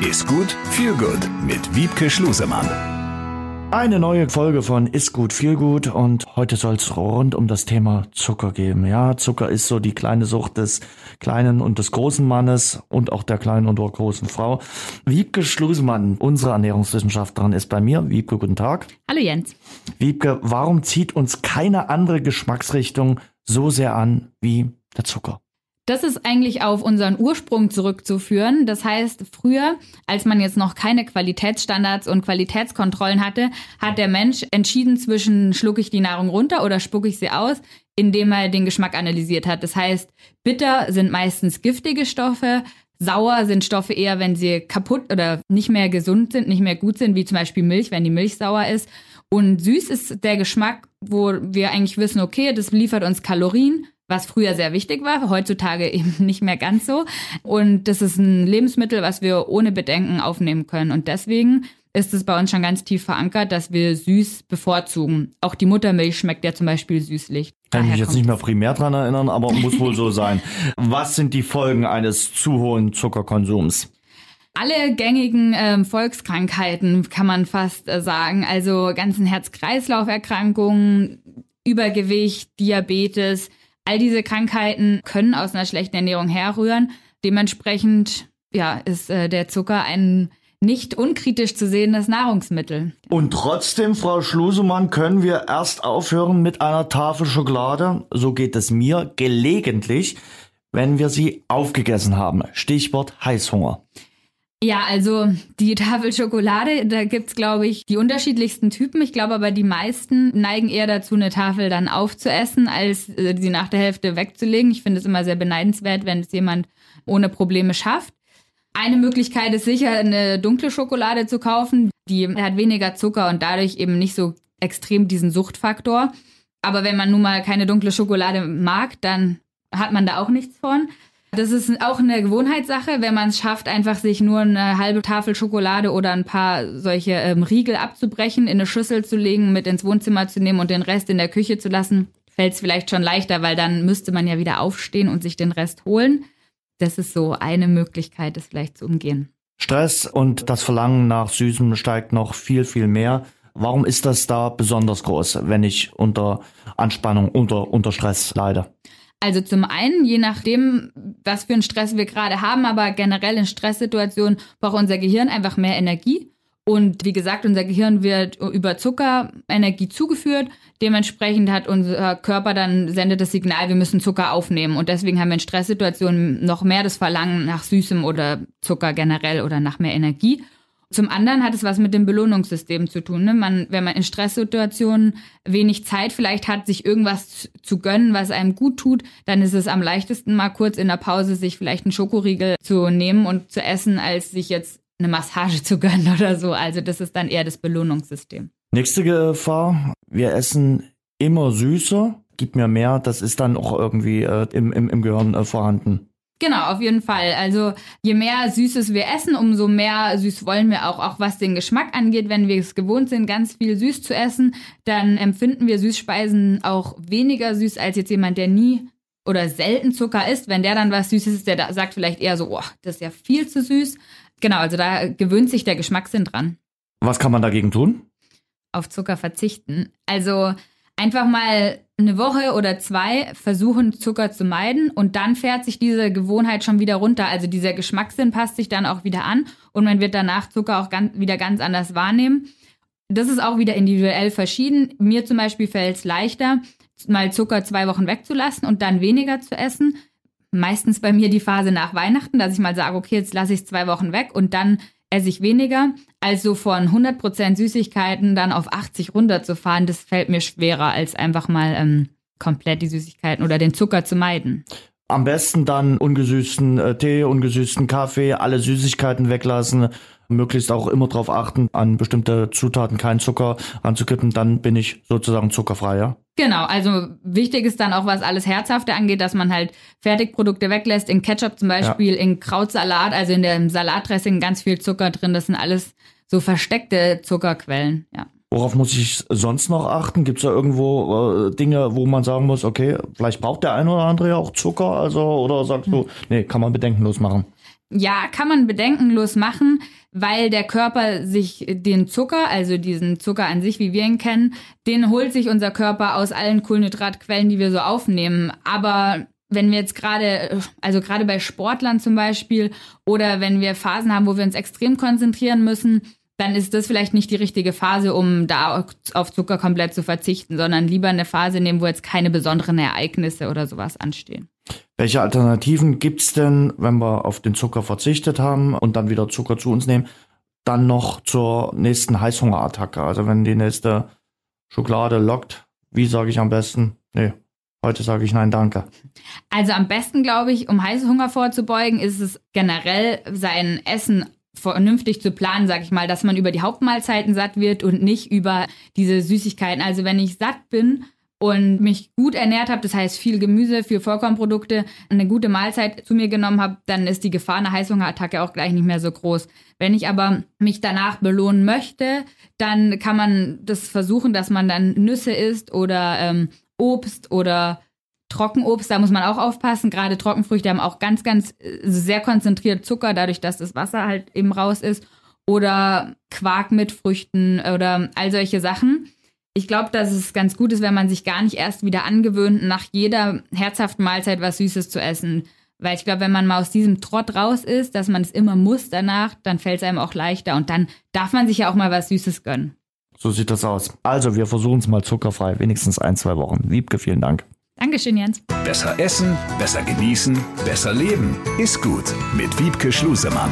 Ist gut, viel gut mit Wiebke Schlusemann. Eine neue Folge von Ist gut, viel gut und heute soll es rund um das Thema Zucker gehen. Ja, Zucker ist so die kleine Sucht des kleinen und des großen Mannes und auch der kleinen und der großen Frau. Wiebke Schlusemann, unsere Ernährungswissenschaftlerin, ist bei mir. Wiebke, guten Tag. Hallo Jens. Wiebke, warum zieht uns keine andere Geschmacksrichtung so sehr an wie der Zucker? Das ist eigentlich auf unseren Ursprung zurückzuführen. Das heißt, früher, als man jetzt noch keine Qualitätsstandards und Qualitätskontrollen hatte, hat der Mensch entschieden zwischen schlucke ich die Nahrung runter oder spucke ich sie aus, indem er den Geschmack analysiert hat. Das heißt, bitter sind meistens giftige Stoffe, Sauer sind Stoffe eher, wenn sie kaputt oder nicht mehr gesund sind, nicht mehr gut sind, wie zum Beispiel Milch, wenn die Milch sauer ist. Und süß ist der Geschmack, wo wir eigentlich wissen, okay, das liefert uns Kalorien, was früher sehr wichtig war, heutzutage eben nicht mehr ganz so. Und das ist ein Lebensmittel, was wir ohne Bedenken aufnehmen können. Und deswegen ist es bei uns schon ganz tief verankert, dass wir süß bevorzugen. Auch die Muttermilch schmeckt ja zum Beispiel süßlich. Kann ich mich jetzt nicht mehr primär dran erinnern, aber muss wohl so sein. Was sind die Folgen eines zu hohen Zuckerkonsums? alle gängigen ähm, Volkskrankheiten kann man fast äh, sagen. Also ganzen Herz-Kreislauf-Erkrankungen, Übergewicht, Diabetes, All diese Krankheiten können aus einer schlechten Ernährung herrühren. Dementsprechend ja, ist äh, der Zucker ein nicht unkritisch zu sehendes Nahrungsmittel. Und trotzdem, Frau Schlusemann, können wir erst aufhören mit einer Tafel Schokolade. So geht es mir gelegentlich, wenn wir sie aufgegessen haben. Stichwort Heißhunger. Ja, also die Tafel Schokolade, da gibt's glaube ich, die unterschiedlichsten Typen. Ich glaube aber, die meisten neigen eher dazu, eine Tafel dann aufzuessen, als äh, sie nach der Hälfte wegzulegen. Ich finde es immer sehr beneidenswert, wenn es jemand ohne Probleme schafft. Eine Möglichkeit ist sicher, eine dunkle Schokolade zu kaufen. Die hat weniger Zucker und dadurch eben nicht so extrem diesen Suchtfaktor. Aber wenn man nun mal keine dunkle Schokolade mag, dann hat man da auch nichts von. Das ist auch eine Gewohnheitssache, wenn man es schafft, einfach sich nur eine halbe Tafel Schokolade oder ein paar solche ähm, Riegel abzubrechen, in eine Schüssel zu legen, mit ins Wohnzimmer zu nehmen und den Rest in der Küche zu lassen, fällt es vielleicht schon leichter, weil dann müsste man ja wieder aufstehen und sich den Rest holen. Das ist so eine Möglichkeit, das vielleicht zu umgehen. Stress und das Verlangen nach Süßem steigt noch viel, viel mehr. Warum ist das da besonders groß, wenn ich unter Anspannung, unter, unter Stress leide? Also zum einen, je nachdem, was für einen Stress wir gerade haben, aber generell in Stresssituationen braucht unser Gehirn einfach mehr Energie. Und wie gesagt, unser Gehirn wird über Zucker Energie zugeführt. Dementsprechend hat unser Körper dann sendet das Signal, wir müssen Zucker aufnehmen. Und deswegen haben wir in Stresssituationen noch mehr das Verlangen nach Süßem oder Zucker generell oder nach mehr Energie. Zum anderen hat es was mit dem Belohnungssystem zu tun. Ne? Man, wenn man in Stresssituationen wenig Zeit vielleicht hat, sich irgendwas zu gönnen, was einem gut tut, dann ist es am leichtesten mal kurz in der Pause sich vielleicht einen Schokoriegel zu nehmen und zu essen, als sich jetzt eine Massage zu gönnen oder so. Also das ist dann eher das Belohnungssystem. Nächste Gefahr, wir essen immer süßer, gibt mir mehr, das ist dann auch irgendwie äh, im, im, im Gehirn äh, vorhanden. Genau, auf jeden Fall. Also je mehr Süßes wir essen, umso mehr süß wollen wir auch, auch was den Geschmack angeht. Wenn wir es gewohnt sind, ganz viel süß zu essen, dann empfinden wir Süßspeisen auch weniger süß als jetzt jemand, der nie oder selten Zucker isst. Wenn der dann was Süßes ist, der sagt vielleicht eher so, oh, das ist ja viel zu süß. Genau, also da gewöhnt sich der Geschmackssinn dran. Was kann man dagegen tun? Auf Zucker verzichten. Also einfach mal eine Woche oder zwei versuchen, Zucker zu meiden und dann fährt sich diese Gewohnheit schon wieder runter. Also dieser Geschmackssinn passt sich dann auch wieder an und man wird danach Zucker auch ganz, wieder ganz anders wahrnehmen. Das ist auch wieder individuell verschieden. Mir zum Beispiel fällt es leichter, mal Zucker zwei Wochen wegzulassen und dann weniger zu essen. Meistens bei mir die Phase nach Weihnachten, dass ich mal sage, okay, jetzt lasse ich es zwei Wochen weg und dann esse ich weniger. Also von 100% Süßigkeiten dann auf 80 runterzufahren, das fällt mir schwerer, als einfach mal ähm, komplett die Süßigkeiten oder den Zucker zu meiden. Am besten dann ungesüßten äh, Tee, ungesüßten Kaffee, alle Süßigkeiten weglassen, möglichst auch immer darauf achten, an bestimmte Zutaten keinen Zucker ranzukippen, dann bin ich sozusagen zuckerfrei, ja? Genau, also wichtig ist dann auch, was alles Herzhafte angeht, dass man halt Fertigprodukte weglässt. In Ketchup zum Beispiel, ja. in Krautsalat, also in dem Salatdressing ganz viel Zucker drin. Das sind alles so versteckte Zuckerquellen, ja. Worauf muss ich sonst noch achten? Gibt es da irgendwo äh, Dinge, wo man sagen muss, okay, vielleicht braucht der eine oder andere ja auch Zucker, also oder sagst hm. du, nee, kann man bedenkenlos machen? Ja, kann man bedenkenlos machen. weil der Körper sich den Zucker, also diesen Zucker an sich, wie wir ihn kennen, den holt sich unser Körper aus allen Kohlenhydratquellen, die wir so aufnehmen. Aber wenn wir jetzt gerade, also gerade bei Sportlern zum Beispiel, oder wenn wir Phasen haben, wo wir uns extrem konzentrieren müssen, dann ist das vielleicht nicht die richtige Phase, um da auf Zucker komplett zu verzichten, sondern lieber eine Phase nehmen, wo jetzt keine besonderen Ereignisse oder sowas anstehen. Welche Alternativen gibt es denn, wenn wir auf den Zucker verzichtet haben und dann wieder Zucker zu uns nehmen, dann noch zur nächsten Heißhungerattacke? Also wenn die nächste Schokolade lockt, wie sage ich am besten? Nee, heute sage ich nein, danke. Also am besten, glaube ich, um Heißhunger vorzubeugen, ist es generell sein Essen vernünftig zu planen, sag ich mal, dass man über die Hauptmahlzeiten satt wird und nicht über diese Süßigkeiten. Also wenn ich satt bin und mich gut ernährt habe, das heißt viel Gemüse, viel Vollkornprodukte, eine gute Mahlzeit zu mir genommen habe, dann ist die Gefahr einer Heißhungerattacke auch gleich nicht mehr so groß. Wenn ich aber mich danach belohnen möchte, dann kann man das versuchen, dass man dann Nüsse isst oder ähm, Obst oder Trockenobst, da muss man auch aufpassen. Gerade Trockenfrüchte haben auch ganz, ganz äh, sehr konzentriert Zucker, dadurch, dass das Wasser halt eben raus ist. Oder Quark mit Früchten oder all solche Sachen. Ich glaube, dass es ganz gut ist, wenn man sich gar nicht erst wieder angewöhnt, nach jeder herzhaften Mahlzeit was Süßes zu essen. Weil ich glaube, wenn man mal aus diesem Trott raus ist, dass man es immer muss danach, dann fällt es einem auch leichter und dann darf man sich ja auch mal was Süßes gönnen. So sieht das aus. Also, wir versuchen es mal zuckerfrei, wenigstens ein, zwei Wochen. Wiebke, vielen Dank. Dankeschön, Jens. Besser essen, besser genießen, besser leben. Ist gut mit Wiebke Schlusemann.